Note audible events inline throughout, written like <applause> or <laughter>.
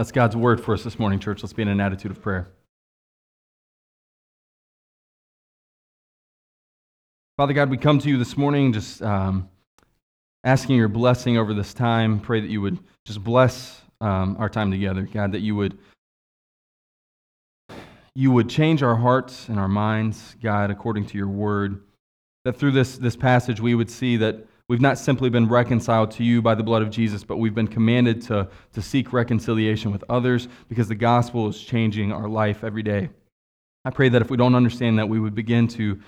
That's God's word for us this morning, church. Let's be in an attitude of prayer. Father God, we come to you this morning just um, asking your blessing over this time. Pray that you would just bless um, our time together, God, that you would you would change our hearts and our minds, God, according to your word. That through this, this passage we would see that we've not simply been reconciled to you by the blood of Jesus, but we've been commanded to, to seek reconciliation with others because the gospel is changing our life every day. I pray that if we don't understand that, we would begin to,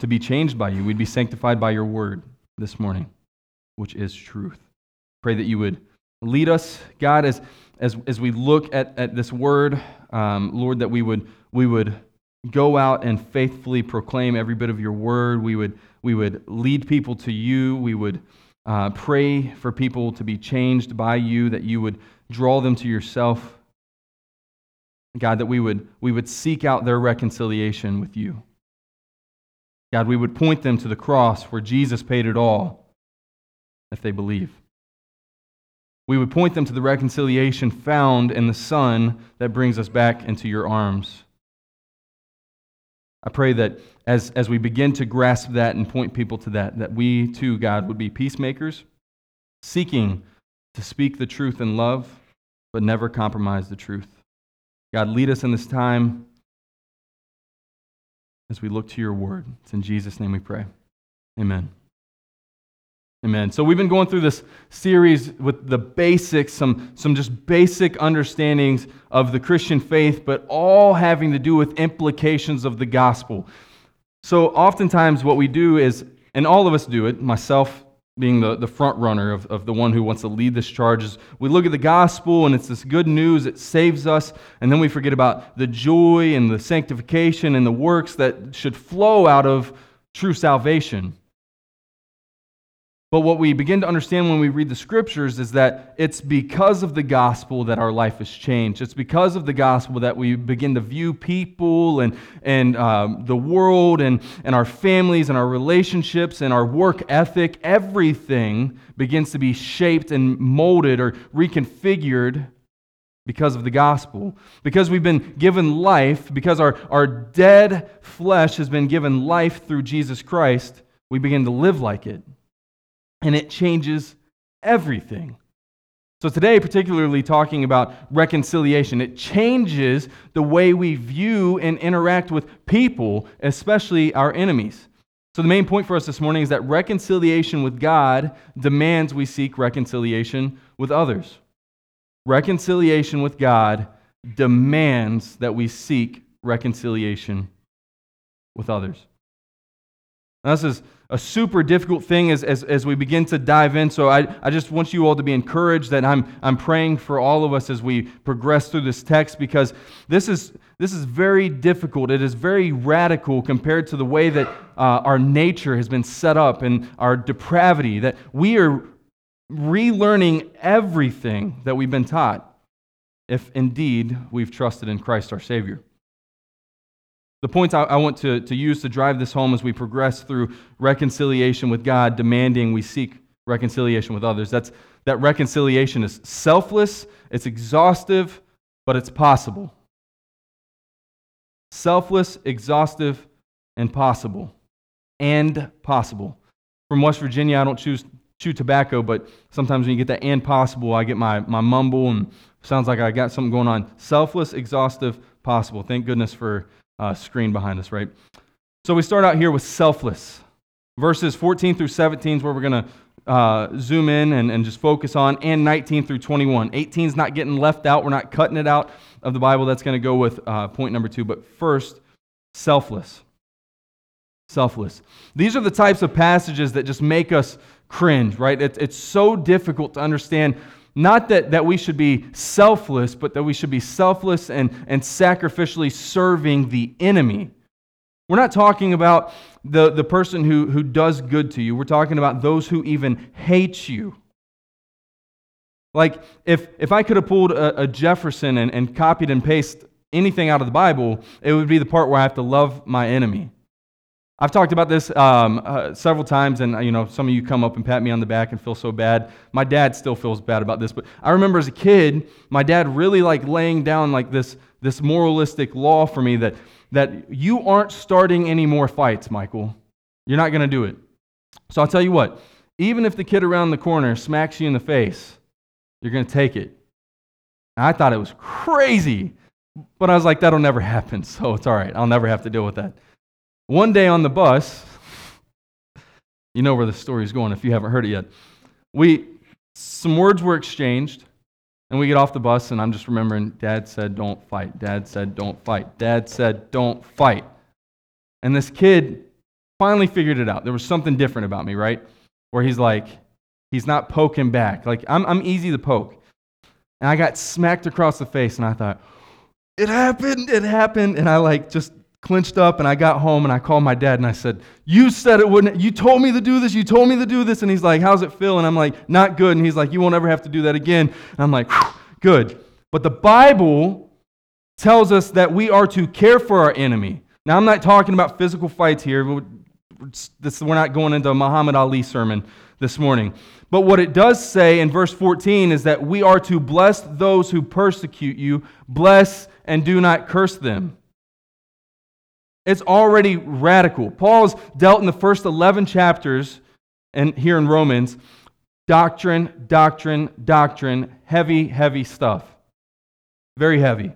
to be changed by you. We'd be sanctified by your word this morning, which is truth. Pray that you would lead us, God, as, as, as we look at, at this word, um, Lord, that we would we would go out and faithfully proclaim every bit of your word. We would, we would lead people to you. We would uh, pray for people to be changed by you, that you would draw them to yourself. God, that we would, we would seek out their reconciliation with you. God, we would point them to the cross where Jesus paid it all if they believe. We would point them to the reconciliation found in the Son that brings us back into your arms. I pray that as, as we begin to grasp that and point people to that, that we too, God, would be peacemakers, seeking to speak the truth in love, but never compromise the truth. God, lead us in this time as we look to your word. It's in Jesus' name we pray. Amen. Amen. So we've been going through this series with the basics, some, some just basic understandings of the Christian faith, but all having to do with implications of the gospel. So oftentimes what we do is, and all of us do it, myself being the, the front runner of, of the one who wants to lead this charge, is we look at the gospel and it's this good news, it saves us, and then we forget about the joy and the sanctification and the works that should flow out of true salvation. But what we begin to understand when we read the scriptures is that it's because of the gospel that our life has changed. It's because of the gospel that we begin to view people and, and um, the world and, and our families and our relationships and our work ethic. Everything begins to be shaped and molded or reconfigured because of the gospel. Because we've been given life, because our, our dead flesh has been given life through Jesus Christ, we begin to live like it and it changes everything. So, today, particularly talking about reconciliation, it changes the way we view and interact with people, especially our enemies. So, the main point for us this morning is that reconciliation with God demands we seek reconciliation with others. Reconciliation with God demands that we seek reconciliation with others. Now, this is a super difficult thing as, as, as we begin to dive in. So I, I just want you all to be encouraged that I'm, I'm praying for all of us as we progress through this text because this is, this is very difficult. It is very radical compared to the way that uh, our nature has been set up and our depravity, that we are relearning everything that we've been taught if indeed we've trusted in Christ our Savior. The points I, I want to, to use to drive this home as we progress through reconciliation with God, demanding we seek reconciliation with others. That's, that reconciliation is selfless, it's exhaustive, but it's possible. Selfless, exhaustive, and possible. And possible. From West Virginia, I don't choose, chew tobacco, but sometimes when you get that and possible, I get my, my mumble and sounds like I got something going on. Selfless, exhaustive, possible. Thank goodness for uh, screen behind us, right? So we start out here with selfless. Verses 14 through 17 is where we're going to uh, zoom in and, and just focus on, and 19 through 21. 18 is not getting left out. We're not cutting it out of the Bible. That's going to go with uh, point number two. But first, selfless. Selfless. These are the types of passages that just make us cringe, right? It, it's so difficult to understand not that, that we should be selfless, but that we should be selfless and, and sacrificially serving the enemy. We're not talking about the, the person who, who does good to you. We're talking about those who even hate you. Like, if, if I could have pulled a, a Jefferson and, and copied and pasted anything out of the Bible, it would be the part where I have to love my enemy. I've talked about this um, uh, several times, and you know, some of you come up and pat me on the back and feel so bad. My dad still feels bad about this, but I remember as a kid, my dad really like laying down like this this moralistic law for me that that you aren't starting any more fights, Michael. You're not going to do it. So I'll tell you what. Even if the kid around the corner smacks you in the face, you're going to take it. And I thought it was crazy, but I was like, that'll never happen, <laughs> so it's all right. I'll never have to deal with that. One day on the bus, you know where the story's going if you haven't heard it yet. We some words were exchanged, and we get off the bus, and I'm just remembering Dad said, Don't fight. Dad said, Don't fight. Dad said, Don't fight. And this kid finally figured it out. There was something different about me, right? Where he's like, he's not poking back. Like, I'm, I'm easy to poke. And I got smacked across the face, and I thought, It happened, it happened. And I like just clinched up and I got home and I called my dad and I said, You said it wouldn't, you told me to do this, you told me to do this. And he's like, How's it feel? And I'm like, Not good. And he's like, You won't ever have to do that again. And I'm like, Good. But the Bible tells us that we are to care for our enemy. Now, I'm not talking about physical fights here. We're not going into a Muhammad Ali sermon this morning. But what it does say in verse 14 is that we are to bless those who persecute you, bless and do not curse them. It's already radical. Paul's dealt in the first 11 chapters, and here in Romans, doctrine, doctrine, doctrine, heavy, heavy stuff. Very heavy.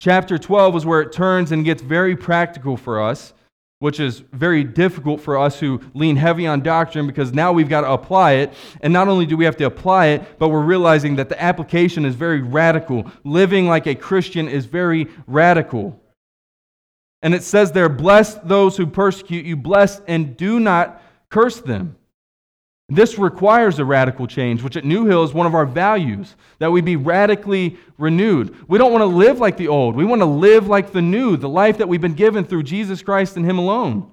Chapter 12 is where it turns and gets very practical for us, which is very difficult for us who lean heavy on doctrine because now we've got to apply it. And not only do we have to apply it, but we're realizing that the application is very radical. Living like a Christian is very radical. And it says there, bless those who persecute you, bless and do not curse them. This requires a radical change, which at New Hill is one of our values, that we be radically renewed. We don't want to live like the old. We want to live like the new, the life that we've been given through Jesus Christ and Him alone.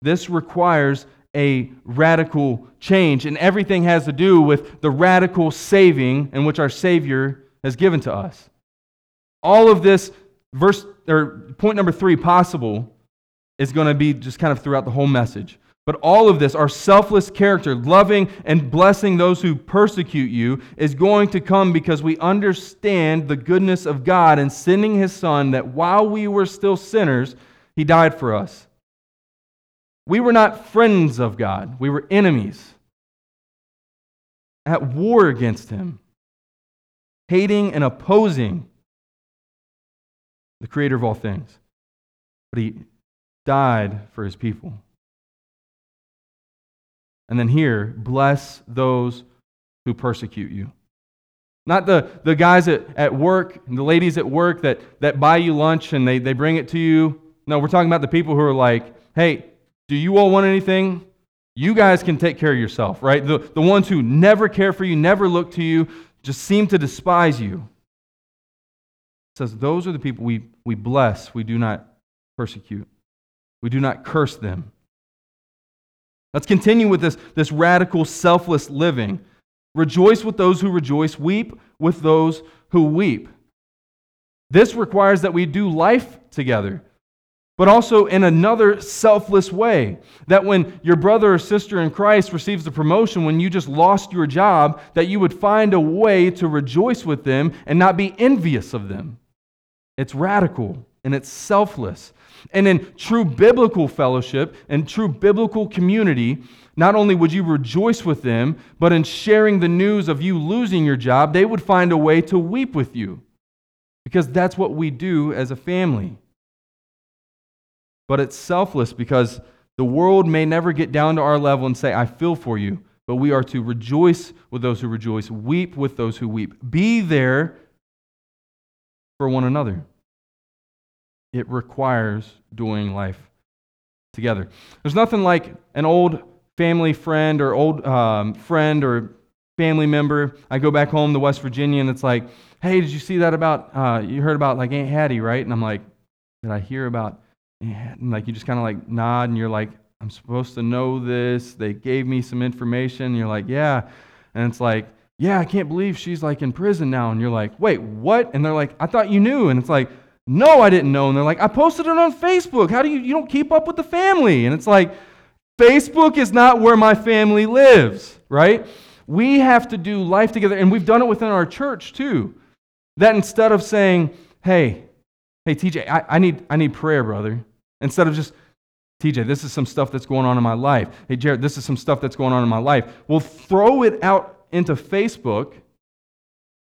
This requires a radical change, and everything has to do with the radical saving in which our Savior has given to us. All of this, verse or point number three, possible, is going to be just kind of throughout the whole message. But all of this, our selfless character, loving and blessing those who persecute you, is going to come because we understand the goodness of God in sending His Son that while we were still sinners, He died for us. We were not friends of God, we were enemies, at war against Him, hating and opposing the creator of all things. But he died for his people. And then here, bless those who persecute you. Not the, the guys at, at work the ladies at work that, that buy you lunch and they, they bring it to you. No, we're talking about the people who are like, hey, do you all want anything? You guys can take care of yourself, right? The, the ones who never care for you, never look to you, just seem to despise you says, Those are the people we, we bless, we do not persecute, we do not curse them. Let's continue with this, this radical, selfless living. Rejoice with those who rejoice, weep with those who weep. This requires that we do life together, but also in another selfless way. That when your brother or sister in Christ receives the promotion, when you just lost your job, that you would find a way to rejoice with them and not be envious of them. It's radical and it's selfless. And in true biblical fellowship and true biblical community, not only would you rejoice with them, but in sharing the news of you losing your job, they would find a way to weep with you. Because that's what we do as a family. But it's selfless because the world may never get down to our level and say, I feel for you. But we are to rejoice with those who rejoice, weep with those who weep. Be there for one another it requires doing life together. There's nothing like an old family friend or old um, friend or family member. I go back home to West Virginia and it's like, hey, did you see that about, uh, you heard about like Aunt Hattie, right? And I'm like, did I hear about And like you just kind of like nod and you're like, I'm supposed to know this. They gave me some information. And you're like, yeah. And it's like, yeah, I can't believe she's like in prison now. And you're like, wait, what? And they're like, I thought you knew. And it's like, No, I didn't know. And they're like, I posted it on Facebook. How do you, you don't keep up with the family? And it's like, Facebook is not where my family lives, right? We have to do life together. And we've done it within our church too. That instead of saying, hey, hey, TJ, I, I need, I need prayer, brother. Instead of just, TJ, this is some stuff that's going on in my life. Hey, Jared, this is some stuff that's going on in my life. We'll throw it out into Facebook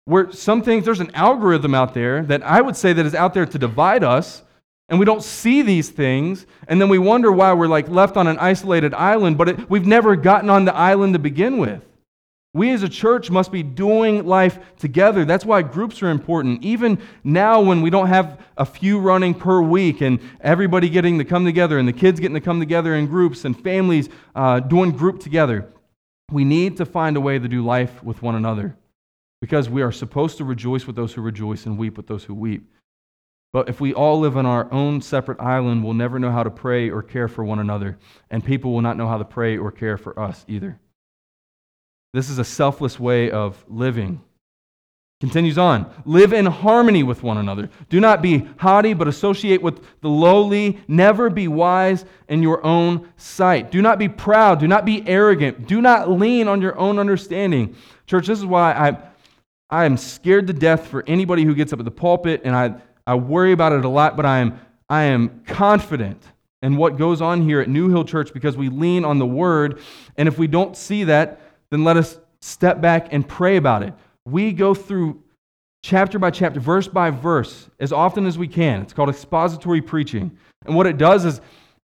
where some things, there's an algorithm out there that I would say that is out there to divide us, and we don't see these things, and then we wonder why we're like left on an isolated island, but it, we've never gotten on the island to begin with. We as a church must be doing life together. That's why groups are important. Even now, when we don't have a few running per week and everybody getting to come together and the kids getting to come together in groups and families uh, doing group together, we need to find a way to do life with one another because we are supposed to rejoice with those who rejoice and weep with those who weep. But if we all live on our own separate island, we'll never know how to pray or care for one another, and people will not know how to pray or care for us either. This is a selfless way of living. Continues on. Live in harmony with one another. Do not be haughty, but associate with the lowly. Never be wise in your own sight. Do not be proud. Do not be arrogant. Do not lean on your own understanding. Church, this is why I, I am scared to death for anybody who gets up at the pulpit, and I, I worry about it a lot, but I am, I am confident in what goes on here at New Hill Church because we lean on the Word. And if we don't see that, then let us step back and pray about it. We go through chapter by chapter, verse by verse, as often as we can. It's called expository preaching. And what it does is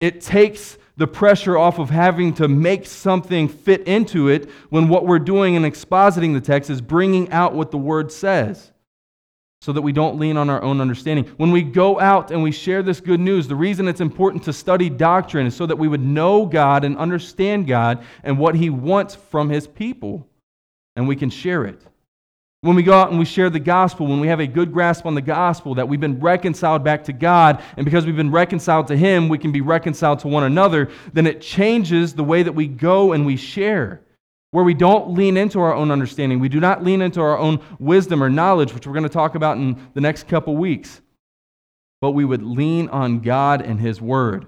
it takes the pressure off of having to make something fit into it when what we're doing in expositing the text is bringing out what the word says so that we don't lean on our own understanding. When we go out and we share this good news, the reason it's important to study doctrine is so that we would know God and understand God and what He wants from His people, and we can share it. When we go out and we share the gospel, when we have a good grasp on the gospel, that we've been reconciled back to God, and because we've been reconciled to Him, we can be reconciled to one another, then it changes the way that we go and we share where we don't lean into our own understanding. We do not lean into our own wisdom or knowledge, which we're going to talk about in the next couple weeks. But we would lean on God and His Word,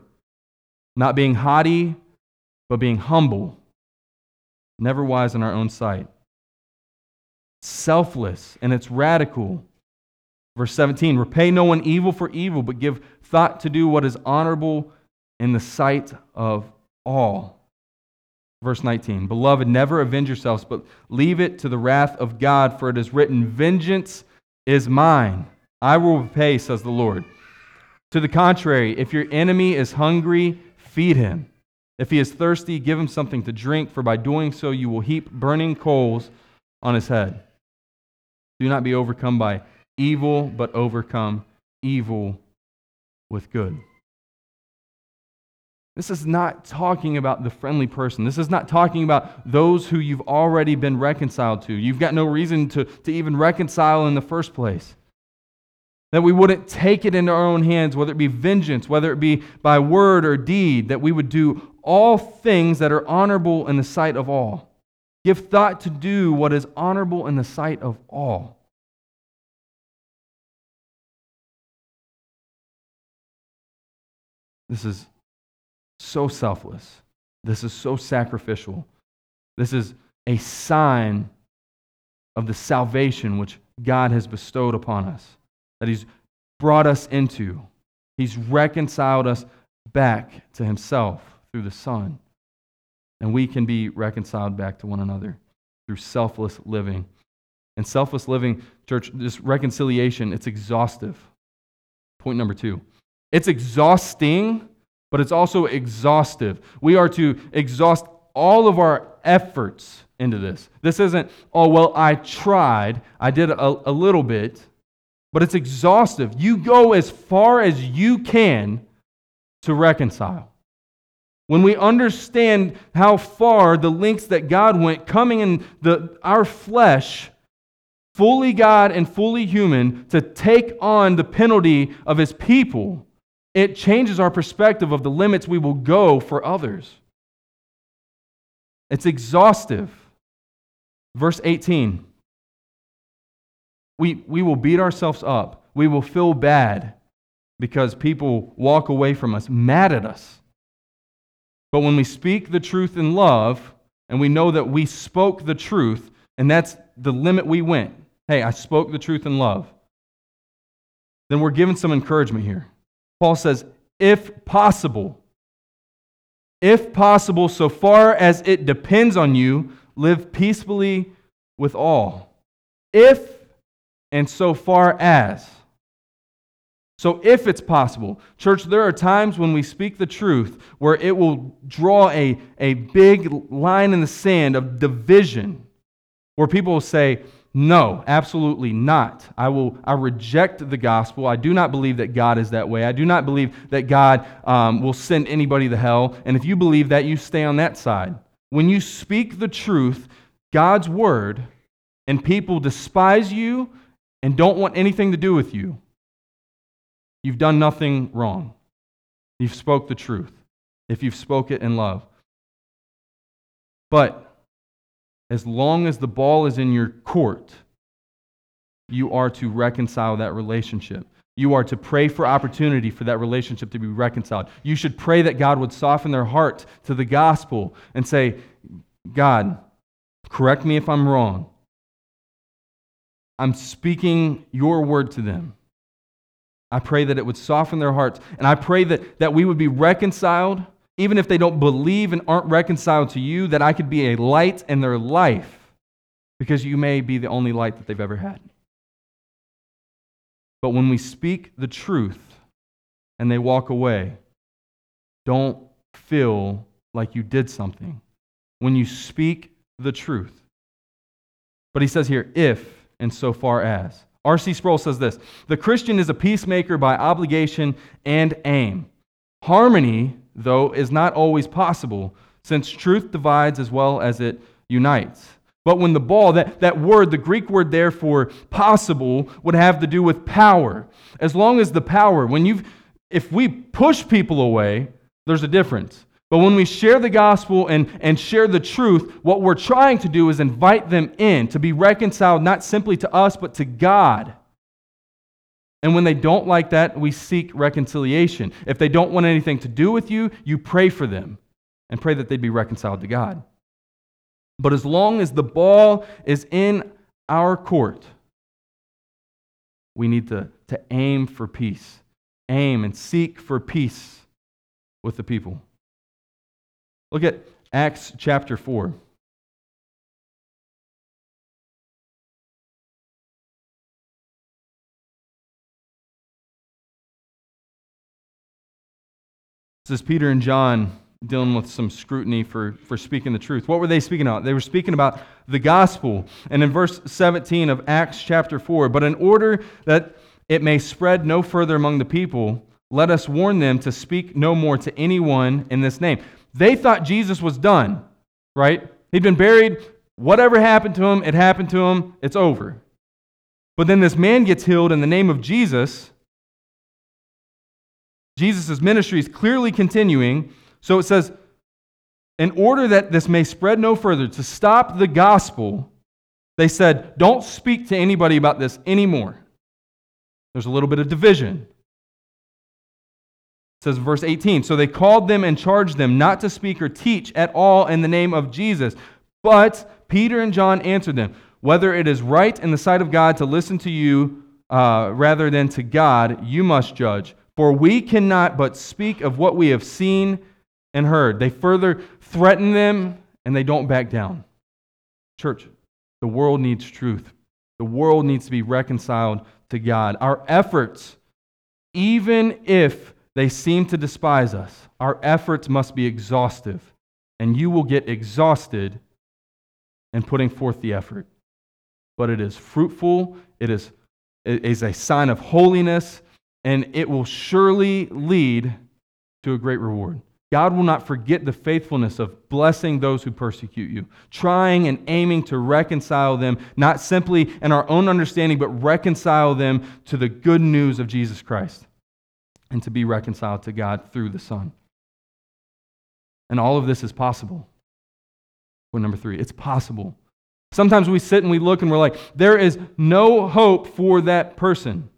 not being haughty, but being humble, never wise in our own sight. Selfless, and it's radical. Verse 17 Repay no one evil for evil, but give thought to do what is honorable in the sight of all. Verse 19 Beloved, never avenge yourselves, but leave it to the wrath of God, for it is written, Vengeance is mine. I will repay, says the Lord. To the contrary, if your enemy is hungry, feed him. If he is thirsty, give him something to drink, for by doing so you will heap burning coals on his head. Do not be overcome by evil, but overcome evil with good. This is not talking about the friendly person. This is not talking about those who you've already been reconciled to. You've got no reason to, to even reconcile in the first place. That we wouldn't take it into our own hands, whether it be vengeance, whether it be by word or deed, that we would do all things that are honorable in the sight of all. Give thought to do what is honorable in the sight of all. This is so selfless. This is so sacrificial. This is a sign of the salvation which God has bestowed upon us, that He's brought us into. He's reconciled us back to Himself through the Son. And we can be reconciled back to one another through selfless living. And selfless living, church, this reconciliation, it's exhaustive. Point number two it's exhausting but it's also exhaustive. We are to exhaust all of our efforts into this. This isn't, oh, well, I tried, I did a, a little bit, but it's exhaustive. You go as far as you can to reconcile. When we understand how far the lengths that God went, coming in the, our flesh, fully God and fully human, to take on the penalty of his people, it changes our perspective of the limits we will go for others. It's exhaustive. Verse 18 we, we will beat ourselves up, we will feel bad, because people walk away from us mad at us. But when we speak the truth in love, and we know that we spoke the truth, and that's the limit we went. Hey, I spoke the truth in love. Then we're given some encouragement here. Paul says, if possible, if possible, so far as it depends on you, live peacefully with all. If and so far as. So, if it's possible, church, there are times when we speak the truth where it will draw a, a big line in the sand of division, where people will say, No, absolutely not. I, will, I reject the gospel. I do not believe that God is that way. I do not believe that God um, will send anybody to hell. And if you believe that, you stay on that side. When you speak the truth, God's word, and people despise you and don't want anything to do with you, you've done nothing wrong. You've spoke the truth if you've spoke it in love. But as long as the ball is in your court, you are to reconcile that relationship. You are to pray for opportunity for that relationship to be reconciled. You should pray that God would soften their heart to the gospel and say, God, correct me if I'm wrong. I'm speaking your word to them. I pray that it would soften their hearts. And I pray that, that we would be reconciled, even if they don't believe and aren't reconciled to you, that I could be a light in their life because you may be the only light that they've ever had. But when we speak the truth and they walk away, don't feel like you did something. When you speak the truth. But he says here, if and so far as. R.C. Sproul says this The Christian is a peacemaker by obligation and aim. Harmony, though, is not always possible, since truth divides as well as it unites. But when the ball, that, that word, the Greek word there for possible, would have to do with power. As long as the power, when you've, if we push people away, there's a difference. But when we share the gospel and, and share the truth, what we're trying to do is invite them in to be reconciled not simply to us, but to God. And when they don't like that, we seek reconciliation. If they don't want anything to do with you, you pray for them and pray that they'd be reconciled to God. But as long as the ball is in our court, we need to, to aim for peace, aim and seek for peace with the people. Look at Acts chapter 4. This is Peter and John dealing with some scrutiny for, for speaking the truth. What were they speaking about? They were speaking about the gospel. And in verse 17 of Acts chapter 4, but in order that it may spread no further among the people, let us warn them to speak no more to anyone in this name. They thought Jesus was done, right? He'd been buried. Whatever happened to him, it happened to him. It's over. But then this man gets healed in the name of Jesus. Jesus' ministry is clearly continuing. So it says, in order that this may spread no further, to stop the gospel, they said, don't speak to anybody about this anymore. There's a little bit of division. It says verse 18 So they called them and charged them not to speak or teach at all in the name of Jesus. But Peter and John answered them Whether it is right in the sight of God to listen to you uh, rather than to God, you must judge. For we cannot but speak of what we have seen and heard. They further threaten them and they don't back down. Church, the world needs truth. The world needs to be reconciled to God. Our efforts, even if they seem to despise us. Our efforts must be exhaustive, and you will get exhausted in putting forth the effort. But it is fruitful, it is, it is a sign of holiness, and it will surely lead to a great reward. God will not forget the faithfulness of blessing those who persecute you, trying and aiming to reconcile them, not simply in our own understanding, but reconcile them to the good news of Jesus Christ and to be reconciled to God through the Son. And all of this is possible. Point number three, it's possible. Sometimes we sit and we look and we're like, there is no hope for that person.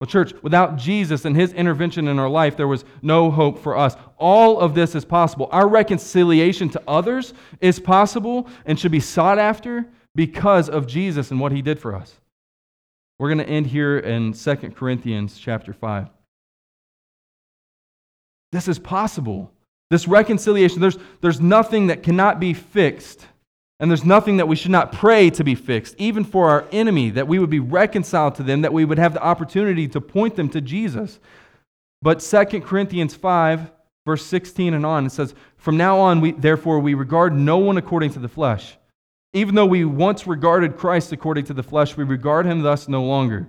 Well, church, without Jesus and his intervention in our life, there was no hope for us. All of this is possible. Our reconciliation to others is possible and should be sought after because of Jesus and what he did for us. We're going to end here in 2 Corinthians chapter 5. This is possible. This reconciliation, there's, there's nothing that cannot be fixed and there's nothing that we should not pray to be fixed, even for our enemy, that we would be reconciled to them, that we would have the opportunity to point them to Jesus. But 2 Corinthians 5, verse 16 and on, it says, From now on, we, therefore, we regard no one according to the flesh. Even though we once regarded Christ according to the flesh, we regard him thus no longer.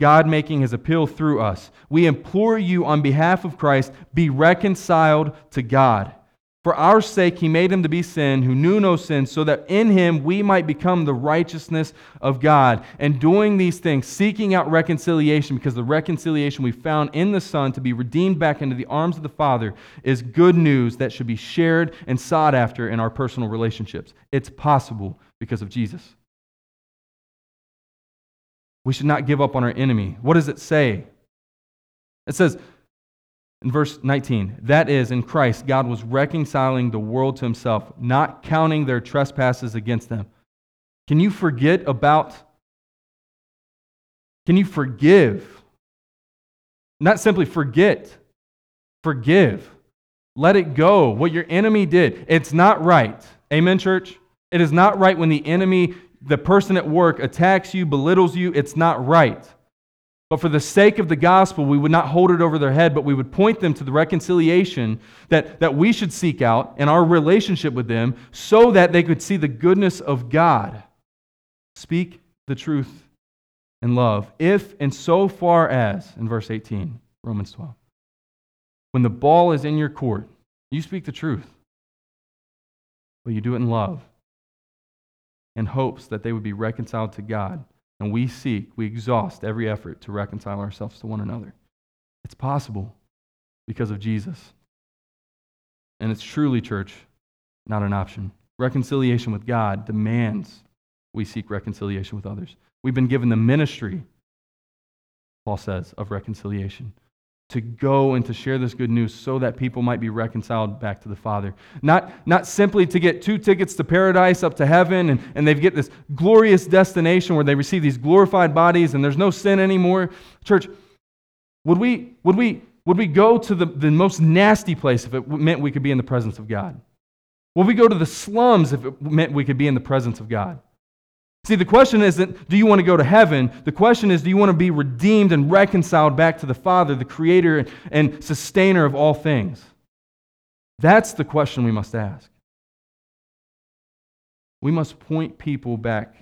God making his appeal through us. We implore you on behalf of Christ, be reconciled to God. For our sake, he made him to be sin who knew no sin, so that in him we might become the righteousness of God. And doing these things, seeking out reconciliation, because the reconciliation we found in the Son to be redeemed back into the arms of the Father is good news that should be shared and sought after in our personal relationships. It's possible because of Jesus. We should not give up on our enemy. What does it say? It says, in verse 19, that is, in Christ, God was reconciling the world to himself, not counting their trespasses against them. Can you forget about, can you forgive? Not simply forget, forgive. Let it go. What your enemy did, it's not right. Amen, church? It is not right when the enemy, the person at work, attacks you, belittles you. It's not right. But for the sake of the gospel, we would not hold it over their head, but we would point them to the reconciliation that, that we should seek out in our relationship with them so that they could see the goodness of God. Speak the truth in love. If and so far as, in verse 18, Romans 12, when the ball is in your court, you speak the truth, but you do it in love in hopes that they would be reconciled to God and we seek, we exhaust every effort to reconcile ourselves to one another. It's possible because of Jesus. And it's truly, church, not an option. Reconciliation with God demands we seek reconciliation with others. We've been given the ministry, Paul says, of reconciliation to go and to share this good news so that people might be reconciled back to the Father. Not, not simply to get two tickets to paradise up to heaven and, and they get this glorious destination where they receive these glorified bodies and there's no sin anymore. Church, would we, would we, would we go to the, the most nasty place if it meant we could be in the presence of God? Would we go to the slums if it meant we could be in the presence of God? See, the question isn't, do you want to go to heaven? The question is, do you want to be redeemed and reconciled back to the Father, the creator and sustainer of all things? That's the question we must ask. We must point people back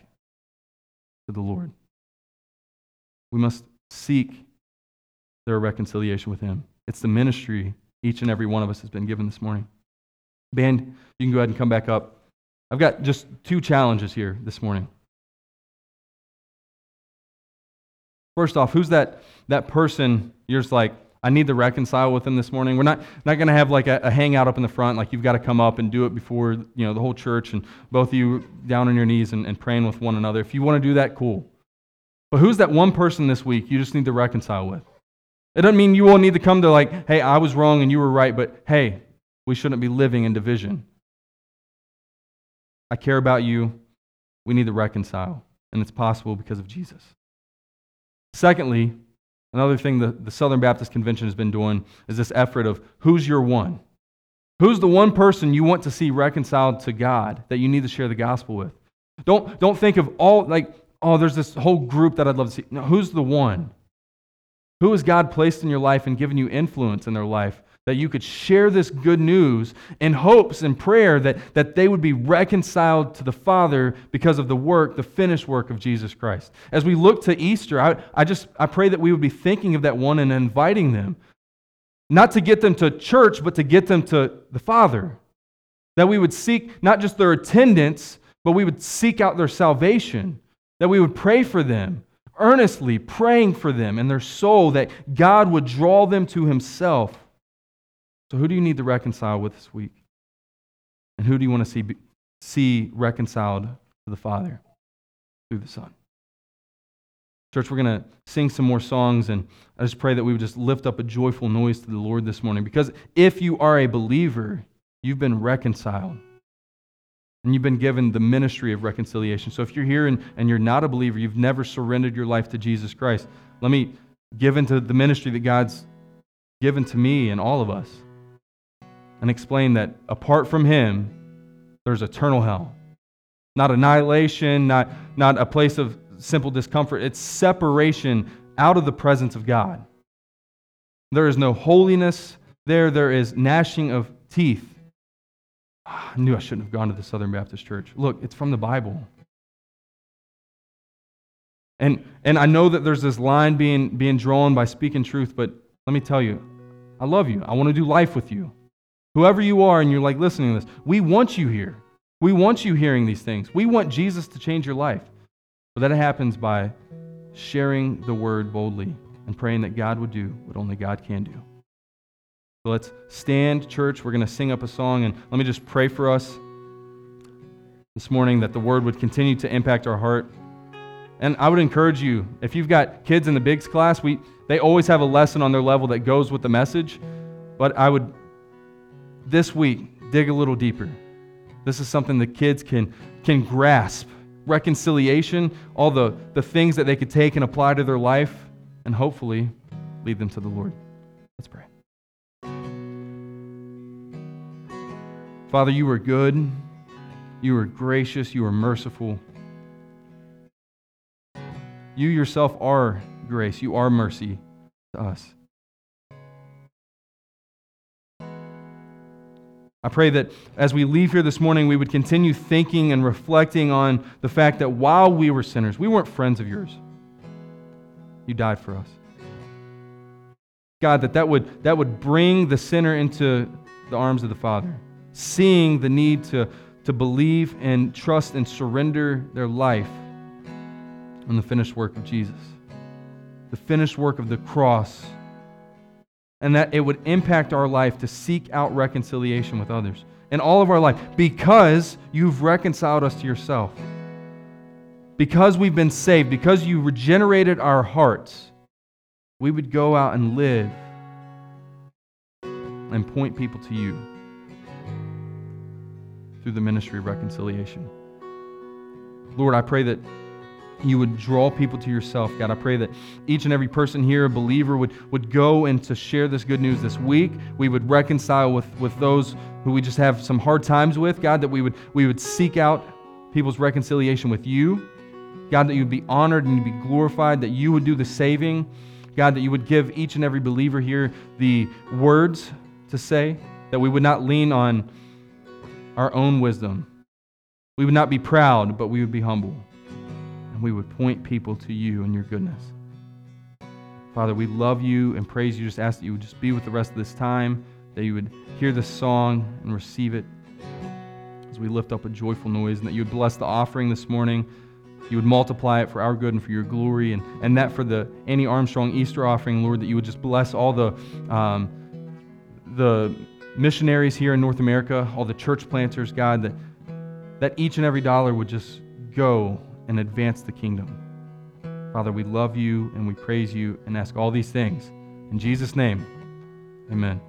to the Lord. We must seek their reconciliation with Him. It's the ministry each and every one of us has been given this morning. Band, you can go ahead and come back up. I've got just two challenges here this morning. First off, who's that, that person you're just like, I need to reconcile with them this morning. We're not, not going to have like a, a, hangout up in the front, like you've got to come up and do it before you know the whole church and both of you down on your knees and, and praying with one another. If you want to do that, cool. But who's that one person this week you just need to reconcile with? It doesn't mean you all need to come to like, hey, I was wrong and you were right, but hey, we shouldn't be living in division. I care about you. We need to reconcile. And it's possible because of Jesus. Secondly, another thing the, the Southern Baptist Convention has been doing is this effort of who's your one? Who's the one person you want to see reconciled to God that you need to share the gospel with? Don't, don't think of all, like, oh, there's this whole group that I'd love to see. No, who's the one? Who has God placed in your life and given you influence in their life that you could share this good news in hopes and prayer that, that they would be reconciled to the Father because of the work, the finished work of Jesus Christ. As we look to Easter, I, I just I pray that we would be thinking of that one and inviting them. not to get them to church, but to get them to the Father. That we would seek not just their attendance, but we would seek out their salvation. That we would pray for them, earnestly praying for them and their soul, that God would draw them to Himself. So, who do you need to reconcile with this week? And who do you want to see, see reconciled to the Father through the Son? Church, we're going to sing some more songs, and I just pray that we would just lift up a joyful noise to the Lord this morning. Because if you are a believer, you've been reconciled. And you've been given the ministry of reconciliation. So if you're here and, and you're not a believer, you've never surrendered your life to Jesus Christ, let me give into the ministry that God's given to me and all of us and explain that apart from Him, there's eternal hell. Not annihilation, not, not a place of simple discomfort. It's separation out of the presence of God. There is no holiness there, there is gnashing of teeth. Ah, I knew I shouldn't have gone to the Southern Baptist Church. Look, it's from the Bible. And, and I know that there's this line being, being drawn by speaking truth, but let me tell you, I love you. I want to do life with you. Whoever you are, and you're like listening to this, we want you here. We want you hearing these things. We want Jesus to change your life. But that happens by sharing the word boldly and praying that God would do what only God can do. So let's stand, church. We're going to sing up a song, and let me just pray for us this morning that the word would continue to impact our heart. And I would encourage you, if you've got kids in the Bigs class, we, they always have a lesson on their level that goes with the message. But I would, this week, dig a little deeper. This is something the kids can, can grasp reconciliation, all the, the things that they could take and apply to their life, and hopefully lead them to the Lord. Let's pray. Father, you are good, you are gracious, you are merciful. You yourself are grace, you are mercy to us. I pray that as we leave here this morning, we would continue thinking and reflecting on the fact that while we were sinners, we weren't friends of yours. You died for us. God, that that would, that would bring the sinner into the arms of the Father, seeing the need to, to believe and trust and surrender their life on the finished work of Jesus, the finished work of the cross. And that it would impact our life to seek out reconciliation with others in all of our life because you've reconciled us to yourself. Because we've been saved, because you regenerated our hearts, we would go out and live and point people to you through the ministry of reconciliation. Lord, I pray that you would draw people to yourself, God. I pray that each and every person here, a believer, would, would go and to share this good news this week. We would reconcile with, with those who we just have some hard times with, God, that we would, we would seek out people's reconciliation with you. God, that you would be honored and you'd be glorified, that you would do the saving. God, that you would give each and every believer here the words to say, that we would not lean on our own wisdom. We would not be proud, but we would be humble And we would point people to you and your goodness. Father, we love you and praise you. Just ask that you would just be with the rest of this time, that you would hear this song and receive it as we lift up a joyful noise, and that you would bless the offering this morning. You would multiply it for our good and for your glory, and, and that for the Annie Armstrong Easter offering, Lord, that you would just bless all the, um, the missionaries here in North America, all the church planters, God, that, that each and every dollar would just go and advance the kingdom. Father, we love you and we praise you and ask all these things. In Jesus' name, amen.